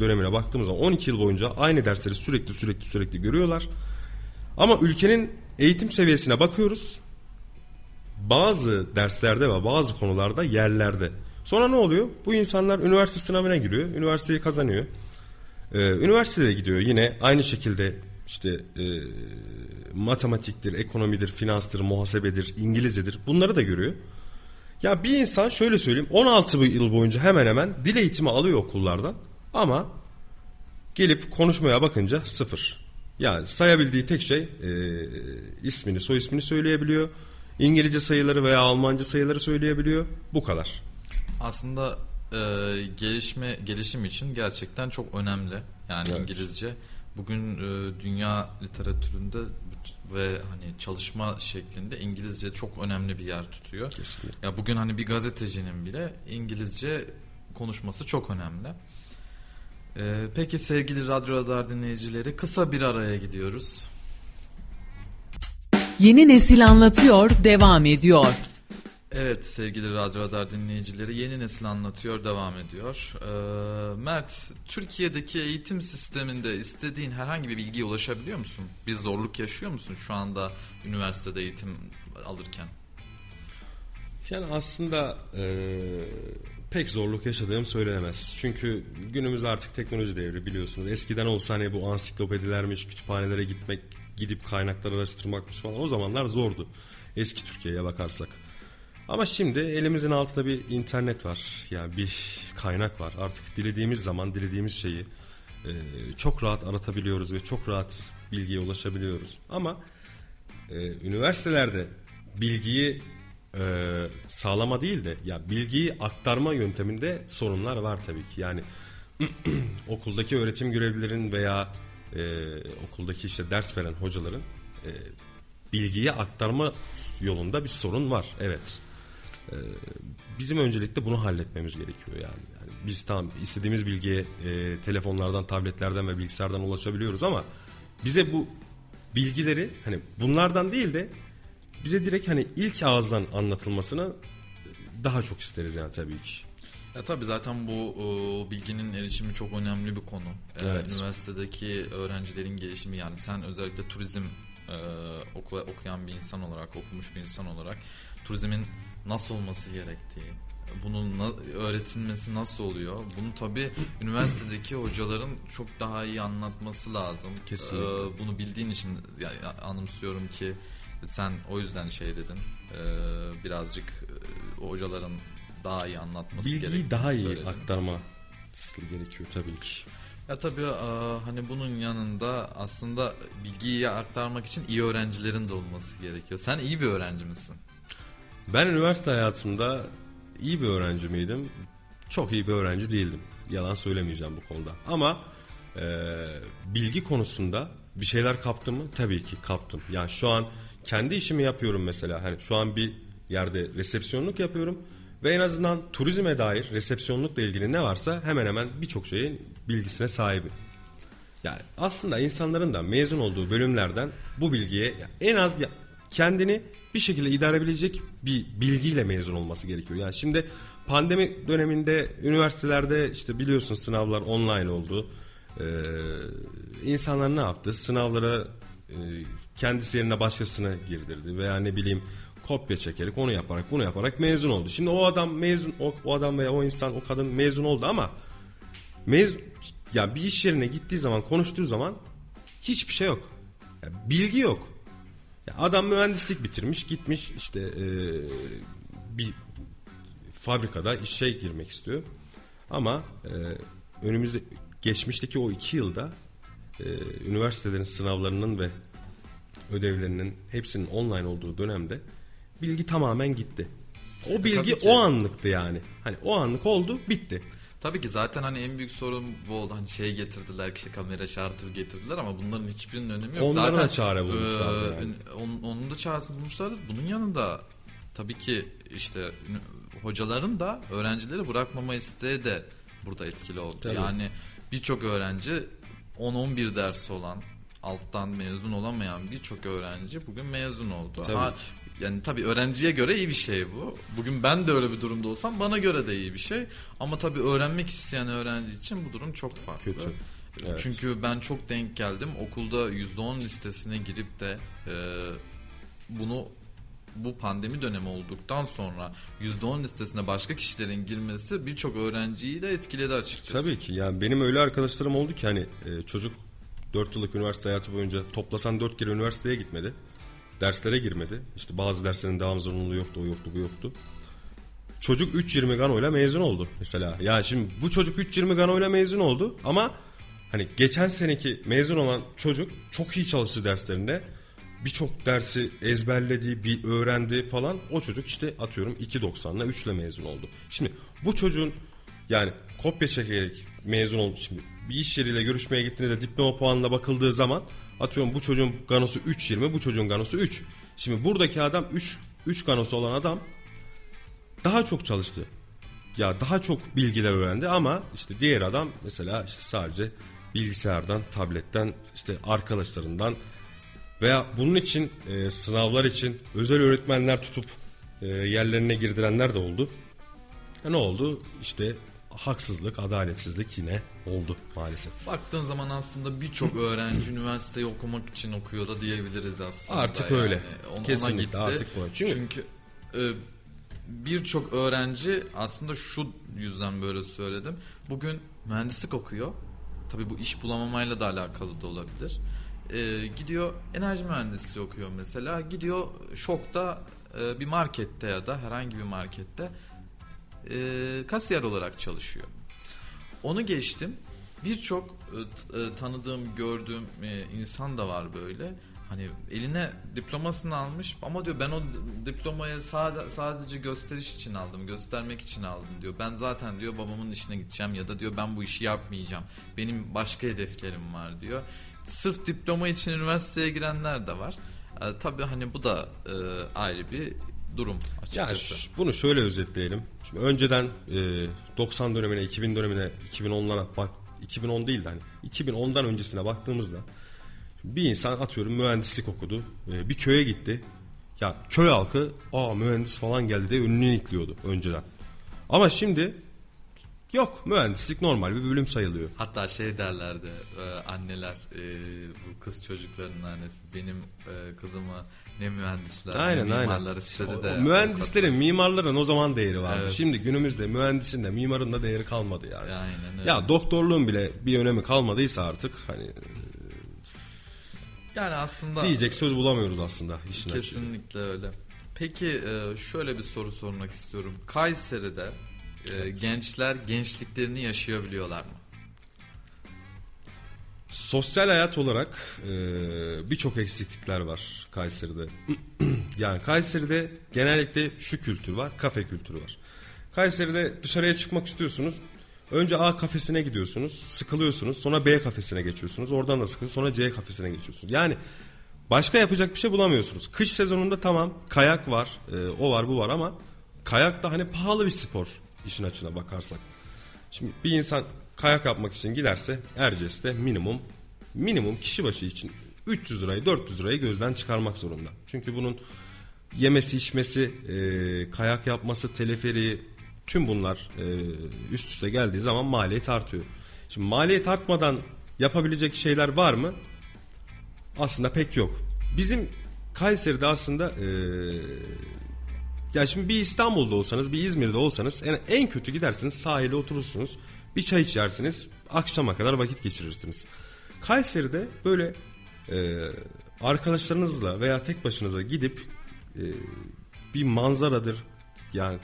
dönemine baktığımız zaman 12 yıl boyunca aynı dersleri sürekli sürekli sürekli görüyorlar. Ama ülkenin eğitim seviyesine bakıyoruz. Bazı derslerde ve bazı konularda yerlerde. Sonra ne oluyor? Bu insanlar üniversite sınavına giriyor. Üniversiteyi kazanıyor. Ee, üniversiteye gidiyor yine aynı şekilde işte e, matematiktir, ekonomidir, finanstır, muhasebedir, İngilizcedir bunları da görüyor. Ya bir insan şöyle söyleyeyim 16 yıl boyunca hemen hemen dil eğitimi alıyor okullardan ama gelip konuşmaya bakınca sıfır. Yani sayabildiği tek şey e, ismini, soy ismini söyleyebiliyor. İngilizce sayıları veya Almanca sayıları söyleyebiliyor. Bu kadar. Aslında e, gelişme gelişim için gerçekten çok önemli. Yani Evet. İngilizce bugün e, dünya literatüründe ve hani çalışma şeklinde İngilizce çok önemli bir yer tutuyor. Kesinlikle. Ya bugün hani bir gazetecinin bile İngilizce konuşması çok önemli. E, peki sevgili Radyo Radar dinleyicileri kısa bir araya gidiyoruz. Yeni nesil anlatıyor devam ediyor. Evet sevgili Radyo Radar dinleyicileri yeni nesil anlatıyor devam ediyor. Ee, Mert Türkiye'deki eğitim sisteminde istediğin herhangi bir bilgiye ulaşabiliyor musun? Bir zorluk yaşıyor musun şu anda üniversitede eğitim alırken? Yani aslında e, pek zorluk yaşadığım söylenemez. Çünkü günümüz artık teknoloji devri biliyorsunuz. Eskiden olsa hani bu ansiklopedilermiş, kütüphanelere gitmek, gidip kaynaklar araştırmakmış falan o zamanlar zordu. Eski Türkiye'ye bakarsak. Ama şimdi elimizin altında bir internet var. Yani bir kaynak var. Artık dilediğimiz zaman dilediğimiz şeyi e, çok rahat aratabiliyoruz ve çok rahat bilgiye ulaşabiliyoruz. Ama e, üniversitelerde bilgiyi e, sağlama değil de ya bilgiyi aktarma yönteminde sorunlar var tabii ki. Yani okuldaki öğretim görevlilerin veya e, okuldaki işte ders veren hocaların e, bilgiyi aktarma yolunda bir sorun var. Evet. E, bizim öncelikle bunu halletmemiz gerekiyor yani. yani biz tam istediğimiz bilgiye e, telefonlardan, tabletlerden ve bilgisayardan ulaşabiliyoruz ama bize bu bilgileri hani bunlardan değil de bize direkt hani ilk ağızdan anlatılmasını daha çok isteriz yani tabii ki. Ya tabii zaten bu e, bilginin erişimi çok önemli bir konu. E, Evet. Üniversitedeki öğrencilerin gelişimi yani sen özellikle turizm e, oku, okuyan bir insan olarak, okumuş bir insan olarak turizmin nasıl olması gerektiği, bunun na- öğretilmesi nasıl oluyor? Bunu tabii üniversitedeki hocaların çok daha iyi anlatması lazım. Kesinlikle. E, bunu bildiğin için ya, anımsıyorum ki sen o yüzden şey dedin. E, birazcık e, hocaların daha iyi anlatması Bilgiyi gerektiğini daha iyi söyledin. aktarması gerekiyor tabii ki. Ya tabii e, hani bunun yanında aslında bilgiyi aktarmak için iyi öğrencilerin de olması gerekiyor. Sen iyi bir öğrenci misin? Ben üniversite hayatımda iyi bir öğrenci miydim? Çok iyi bir öğrenci değildim. Yalan söylemeyeceğim bu konuda. Ama e, bilgi konusunda bir şeyler kaptım mı? Tabii ki kaptım. Yani şu an kendi işimi yapıyorum mesela. Hani şu an bir yerde resepsiyonluk yapıyorum ve en azından turizme dair resepsiyonlukla ilgili ne varsa hemen hemen birçok şeyin bilgisine sahibim. Yani aslında insanların da mezun olduğu bölümlerden bu bilgiye en az kendini bir şekilde idare edebilecek bir bilgiyle mezun olması gerekiyor. Yani şimdi pandemi döneminde üniversitelerde işte biliyorsun sınavlar online oldu. Ee, insanlar ne yaptı? Sınavlara e, kendisi yerine başkasını girdirdi veya ne bileyim kopya çekerek onu yaparak bunu yaparak mezun oldu. Şimdi o adam mezun o, o adam veya o insan o kadın mezun oldu ama mez ya bir iş yerine gittiği zaman konuştuğu zaman hiçbir şey yok. Ya bilgi yok. Adam mühendislik bitirmiş gitmiş işte e, bir fabrikada işe girmek istiyor. Ama e, önümüzde geçmişteki o iki yılda e, üniversitelerin sınavlarının ve ödevlerinin hepsinin online olduğu dönemde bilgi tamamen gitti. O bilgi tabii ki. o anlıktı yani. Hani o anlık oldu bitti. Tabii ki zaten hani en büyük sorun bu oldu. Hani şey getirdiler işte kamera şartı getirdiler ama bunların hiçbirinin önemi yok. Onlara zaten, da çare bulmuşlardı e, yani. onun, onun da çaresini bulmuşlardı. Bunun yanında tabii ki işte hocaların da öğrencileri bırakmama isteği de burada etkili oldu. Tabii. Yani birçok öğrenci 10-11 dersi olan alttan mezun olamayan birçok öğrenci bugün mezun oldu. Tabii Ha. Yani tabii öğrenciye göre iyi bir şey bu. Bugün ben de öyle bir durumda olsam bana göre de iyi bir şey. Ama tabii öğrenmek isteyen öğrenci için bu durum çok farklı. Kötü. Evet. Çünkü ben çok denk geldim. Okulda %10 listesine girip de e, bunu bu pandemi dönemi olduktan sonra %10 listesine başka kişilerin girmesi birçok öğrenciyi de etkiledi açıkçası. Tabii ki yani benim öyle arkadaşlarım oldu ki hani e, çocuk 4 yıllık üniversite hayatı boyunca toplasan 4 kere üniversiteye gitmedi. Derslere girmedi. İşte bazı derslerin devam zorunluluğu yoktu, o yoktu, bu yoktu. Çocuk 3.20 Gano'yla mezun oldu mesela. Yani şimdi bu çocuk 3.20 Gano'yla mezun oldu ama hani geçen seneki mezun olan çocuk çok iyi çalıştı derslerinde. Birçok dersi ezberledi, bir öğrendi falan. O çocuk işte atıyorum 2.90'la 3 ile mezun oldu. Şimdi bu çocuğun yani kopya çekerek mezun oldu. Şimdi bir iş yeriyle görüşmeye gittiğinizde diploma puanına bakıldığı zaman atıyorum bu çocuğun ganosu 3.20 bu çocuğun ganosu 3. Şimdi buradaki adam 3 3 ganosu olan adam daha çok çalıştı. Ya daha çok bilgiler öğrendi ama işte diğer adam mesela işte sadece bilgisayardan, tabletten, işte arkadaşlarından veya bunun için e, sınavlar için özel öğretmenler tutup e, yerlerine girdirenler de oldu. E, ne oldu? İşte haksızlık, adaletsizlik yine oldu maalesef. Baktığın zaman aslında birçok öğrenci üniversiteyi okumak için okuyor da diyebiliriz aslında. Artık yani. öyle. Ona Kesinlikle gitti. artık bu. Çünkü- Çünkü, e, birçok öğrenci aslında şu yüzden böyle söyledim. Bugün mühendislik okuyor. Tabii bu iş bulamamayla da alakalı da olabilir. E, gidiyor enerji mühendisliği okuyor mesela. Gidiyor şokta e, bir markette ya da herhangi bir markette e, kasiyer olarak çalışıyor. Onu geçtim. Birçok e, e, tanıdığım, gördüğüm e, insan da var böyle. Hani eline diplomasını almış ama diyor ben o d- diplomayı sade, sadece gösteriş için aldım, göstermek için aldım diyor. Ben zaten diyor babamın işine gideceğim ya da diyor ben bu işi yapmayacağım. Benim başka hedeflerim var diyor. Sırf diploma için üniversiteye girenler de var. E, tabii hani bu da e, ayrı bir durum açıkçası. ş- bunu şöyle özetleyelim. Şimdi önceden e, 90 dönemine, 2000 dönemine, 2010'lara bak 2010 değil de hani 2010'dan öncesine baktığımızda bir insan atıyorum mühendislik okudu. e, bir köye gitti. Ya köy halkı aa mühendis falan geldi diye önünü itliyordu önceden. Ama şimdi yok mühendislik normal bir bölüm sayılıyor. Hatta şey derlerdi e, anneler e, bu kız çocukların annesi benim e, kızımı ne mühendisler Aynen ne aynen. mimarlar istedi O- de. o mühendislerin, mimarların o zaman değeri vardı. Evet. Şimdi günümüzde mühendisin de mimarın da değeri kalmadı yani. Aynen öyle. Ya doktorluğun bile bir önemi kalmadıysa artık hani yani aslında diyecek söz bulamıyoruz aslında işin açığı. kesinlikle öyle. Peki e, şöyle bir soru sormak istiyorum. Kayseri'de e, gençler gençliklerini yaşayabiliyorlar mı? Sosyal hayat olarak e, birçok eksiklikler var Kayseri'de. yani Kayseri'de genellikle şu kültür var, kafe kültürü var. Kayseri'de dışarıya çıkmak istiyorsunuz. Önce A kafesine gidiyorsunuz, sıkılıyorsunuz. Sonra B kafesine geçiyorsunuz. Oradan da sıkılıyorsunuz. Sonra C kafesine geçiyorsunuz. Yani başka yapacak bir şey bulamıyorsunuz. Kış sezonunda tamam kayak var, e, o var bu var ama kayak da hani pahalı bir spor işin açına bakarsak. Şimdi bir insan kayak yapmak için giderse Erciyes'te minimum minimum kişi başı için 300 lirayı 400 lirayı gözden çıkarmak zorunda. Çünkü bunun yemesi içmesi, e, kayak yapması, teleferiği tüm bunlar e, üst üste geldiği zaman maliyet artıyor. Şimdi maliyet artmadan yapabilecek şeyler var mı? Aslında pek yok. Bizim Kayseri'de aslında e, ya şimdi bir İstanbul'da olsanız, bir İzmir'de olsanız en, en kötü gidersiniz sahile oturursunuz. Bir çay içersiniz, akşama kadar vakit geçirirsiniz. Kayseri'de böyle e, arkadaşlarınızla veya tek başınıza gidip e, bir manzaradır. Yani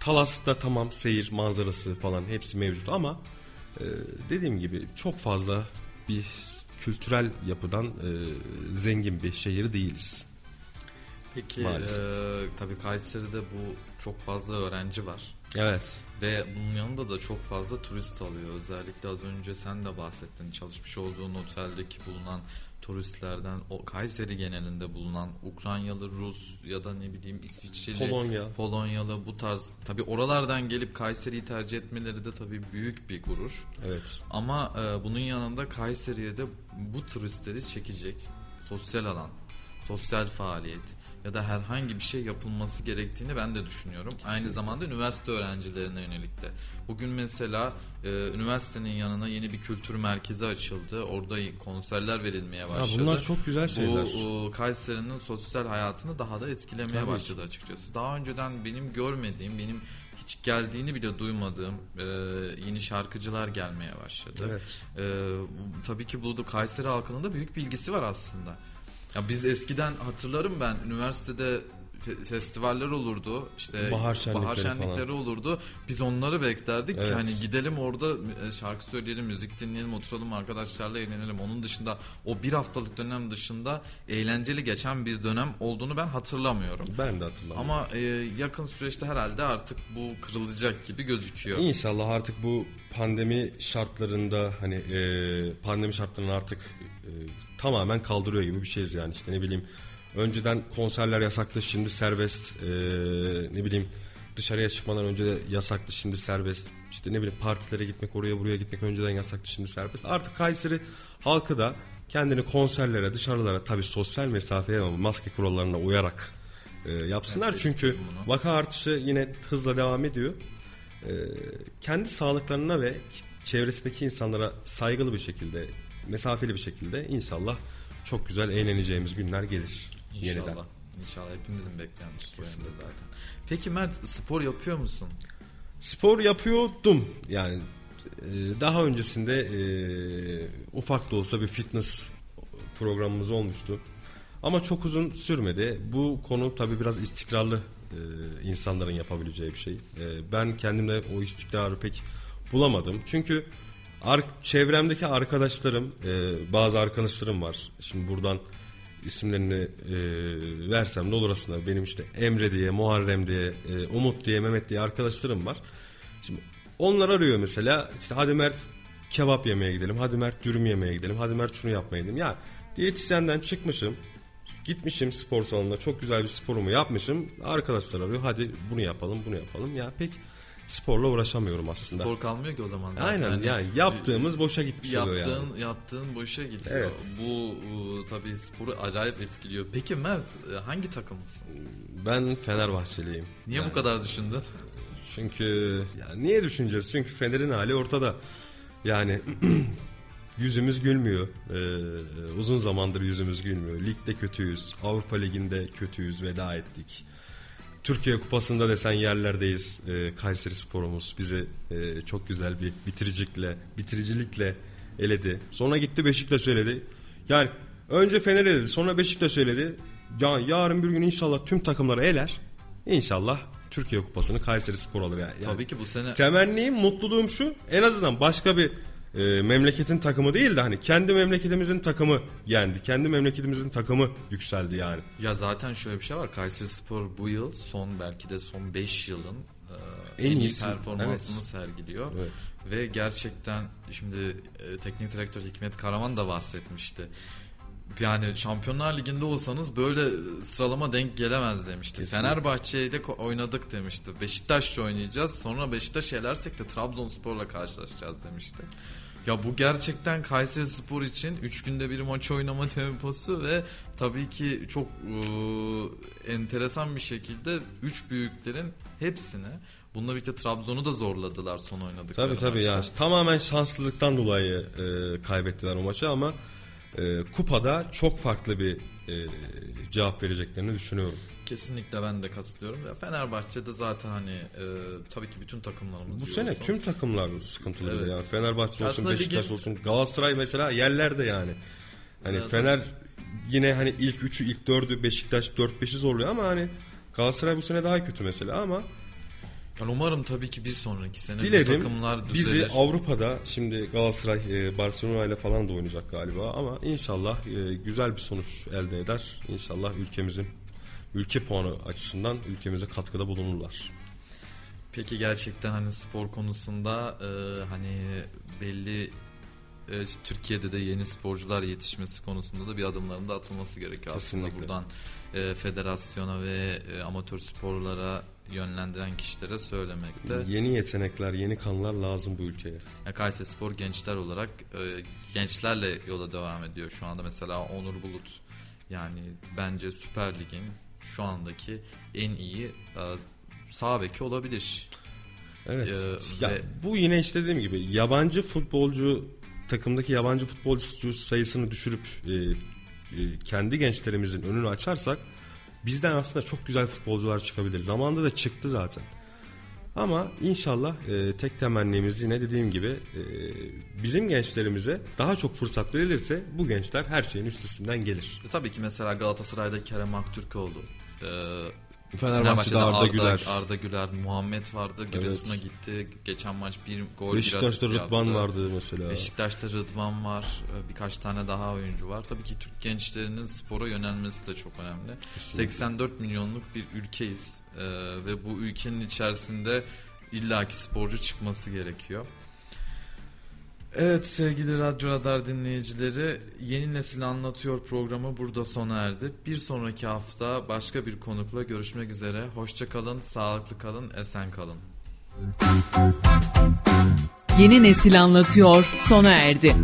Talas'ta tamam seyir manzarası falan hepsi mevcut ama e, dediğim gibi çok fazla bir kültürel yapıdan e, zengin bir şehir değiliz. Peki Maalesef. e, tabii Kayseri'de bu çok fazla öğrenci var. Evet. Ve bunun yanında da çok fazla turist alıyor. Özellikle az önce sen de bahsettin. Çalışmış olduğun oteldeki bulunan turistlerden o Kayseri genelinde bulunan Ukraynalı, Rus ya da ne bileyim İsviçreli, Polonya. Polonyalı bu tarz tabii oralardan gelip Kayseri'yi tercih etmeleri de tabii büyük bir gurur. Evet. Ama e, bunun yanında Kayseri'ye de bu turistleri çekecek sosyal alan, sosyal faaliyet ya da herhangi bir şey yapılması gerektiğini ben de düşünüyorum. Aynı zamanda üniversite öğrencilerine yönelik de. Bugün mesela e, üniversitenin yanına yeni bir kültür merkezi açıldı. Orada konserler verilmeye başladı. bunlar çok güzel şeyler. Bu e, Kayseri'nin sosyal hayatını daha da etkilemeye Tabii başladı açıkçası. Daha önceden benim görmediğim, benim hiç geldiğini bile duymadığım e, yeni şarkıcılar gelmeye başladı. Evet. E, tabii ki bu da Kayseri halkının da büyük bilgisi var aslında. Ya biz eskiden hatırlarım ben üniversitede fe- festivaller olurdu. işte Bahar şenlikleri bahar şenlikleri falan. olurdu. Biz onları beklerdik. Evet. Hani gidelim orada e, şarkı söyleyelim, müzik dinleyelim, oturalım arkadaşlarla eğlenelim. Onun dışında o bir haftalık dönem dışında eğlenceli geçen bir dönem olduğunu ben hatırlamıyorum. Ben de hatırlamıyorum. Ama e, yakın süreçte herhalde artık bu kırılacak gibi gözüküyor. İnşallah artık bu pandemi şartlarında hani e, pandemi şartlarını artık e, tamamen kaldırıyor gibi bir şeyiz yani işte ne bileyim. Önceden konserler yasaktı şimdi serbest e, ne bileyim dışarıya çıkmadan önce de yasaktı şimdi serbest. İşte ne bileyim partilere gitmek oraya buraya gitmek önceden yasaktı şimdi serbest. Artık Kayseri halkı da kendini konserlere dışarılara tabi sosyal mesafeye ama maske kurallarına uyarak e, yapsınlar. Evet, çünkü vaka artışı yine hızla devam ediyor. E, kendi sağlıklarına ve çevresindeki insanlara saygılı bir şekilde, mesafeli bir şekilde inşallah çok güzel eğleneceğimiz günler gelir İnşallah. yeniden. İnşallah hepimizin bu yönde zaten. Peki Mert spor yapıyor musun? Spor yapıyordum yani e, daha öncesinde e, ufak da olsa bir fitness programımız olmuştu. Ama çok uzun sürmedi. Bu konu tabii biraz istikrarlı e, insanların yapabileceği bir şey. E, ben kendimde o istikrarı pek bulamadım. Çünkü ar- çevremdeki arkadaşlarım, e, bazı arkadaşlarım var. Şimdi buradan isimlerini e, versem ne olur aslında. Benim işte Emre diye, Muharrem diye, e, Umut diye, Mehmet diye arkadaşlarım var. Şimdi onlar arıyor mesela işte hadi Mert kebap yemeye gidelim. Hadi Mert dürüm yemeye gidelim. Hadi Mert şunu yapmaya gidelim. Ya diyetisyenden çıkmışım. Gitmişim spor salonuna çok güzel bir sporumu yapmışım. Arkadaşlar arıyor hadi bunu yapalım bunu yapalım. Ya pek sporla uğraşamıyorum aslında. Spor kalmıyor ki o zaman zaten. Aynen Hani yani yaptığımız boşa gitmiş oluyor yaptığın yani. yaptığın boşa gidiyor. Evet. Bu e, tabii sporu acayip etkiliyor. Peki Mert e, hangi takımısın? Ben Fenerbahçeliyim. Niye Yani bu kadar düşündün? Çünkü ya niye düşüneceğiz? Çünkü Fener'in hali ortada. Yani yüzümüz gülmüyor. Ee, uzun zamandır yüzümüz gülmüyor. Ligde kötüyüz. Avrupa Ligi'nde kötüyüz. Veda ettik. Türkiye Kupası'nda desen yerlerdeyiz. Ee, Kayseri Spor'umuz bizi e, çok güzel bir bitiricilikle, bitiricilikle eledi. Sonra gitti Beşiktaş söyledi. Yani önce Fener eledi, sonra Beşiktaş söyledi. Ya yarın bir gün inşallah tüm takımları eler. İnşallah Türkiye Kupası'nı Kayseri Spor alır yani. Tabii ki bu sene Temennim, mutluluğum şu. En azından başka bir e, memleketin takımı değil de hani kendi memleketimizin takımı yendi. Kendi memleketimizin takımı yükseldi yani. ya zaten şöyle bir şey var. Kayseri Spor bu yıl son belki de son 5 yılın e, En en, iyi performansını Evet. sergiliyor. Evet. Ve gerçekten şimdi e, teknik direktör Hikmet Karaman da bahsetmişti. Yani Şampiyonlar Ligi'nde olsanız böyle sıralama denk gelemez demişti. Fenerbahçe ile oynadık demişti. Beşiktaş'la oynayacağız. Sonra Beşiktaş elersek de Trabzonspor'la karşılaşacağız demişti. Ya bu gerçekten Kayseri Spor için 3 günde bir maç oynama temposu ve tabii ki çok e, enteresan bir şekilde 3 büyüklerin hepsini bununla birlikte Trabzon'u da zorladılar son oynadıkları Tabii tabii maçta. yani tamamen şanssızlıktan dolayı e, kaybettiler o maçı ama e, kupada çok farklı bir e, cevap vereceklerini düşünüyorum. Kesinlikle ben de katılıyorum. Ya Fenerbahçe'de zaten hani e, tabii ki bütün takımlarımız Bu sene olsun. tüm takımlar sıkıntılı Evet. yani Fenerbahçe olsun, Aslında Beşiktaş ligin- olsun, Galatasaray mesela yerlerde yani. Hani Evet. Fener yine hani ilk 3'ü, ilk 4'ü Beşiktaş 4-5'i zorluyor ama hani Galatasaray bu sene daha kötü mesela ama Yani umarım tabii ki bir sonraki sene dilerim takımlar bizi düzelir. Avrupa'da şimdi Galatasaray e, Barcelona ile falan da oynayacak galiba ama inşallah e, güzel bir sonuç elde eder. İnşallah ülkemizin ülke puanı açısından ülkemize katkıda bulunurlar. Peki gerçekten hani spor konusunda e, hani belli e, Türkiye'de de yeni sporcular yetişmesi konusunda da bir adımların da atılması gerekiyor. Aslında Kesinlikle. buradan e, federasyona ve e, amatör sporlara yönlendiren kişilere söylemekte. Yeni yetenekler, yeni kanlar lazım bu ülkeye. Ya Kayseri Spor gençler olarak e, gençlerle yola devam ediyor şu anda. Mesela Onur Bulut yani bence Süper Lig'in şu andaki en iyi e, sağ beki olabilir. Evet. Ee, ya ve- bu yine işte dediğim gibi yabancı futbolcu takımdaki yabancı futbolcu sayısını düşürüp e, kendi gençlerimizin önünü açarsak bizden aslında çok güzel futbolcular çıkabilir. Zamanında da çıktı zaten. Ama inşallah e, tek temennimiz yine dediğim gibi e, bizim gençlerimize daha çok fırsat verilirse bu gençler her şeyin üstesinden gelir. E, tabii ki mesela Galatasaray'da Kerem Aktürkoğlu. E, Fenerbahçe'de Arda Güler. Arda Güler, Muhammed vardı. Giresun'a gitti. Geçen maç bir gol Beşiktaş'ta asist Rıdvan yaptı. vardı mesela. Beşiktaş'ta Rıdvan var. Ee, Birkaç tane daha oyuncu var. Tabii ki Türk gençlerinin spora yönelmesi de çok önemli. Kesinlikle. 84 milyonluk bir ülkeyiz. Ee, ve bu ülkenin içerisinde illaki sporcu çıkması gerekiyor. Evet sevgili Radyo Radar dinleyicileri Yeni Nesil Anlatıyor programı burada sona erdi. Bir sonraki hafta başka bir konukla görüşmek üzere. Hoşça kalın, sağlıklı kalın, esen kalın. Yeni nesil anlatıyor sona erdi.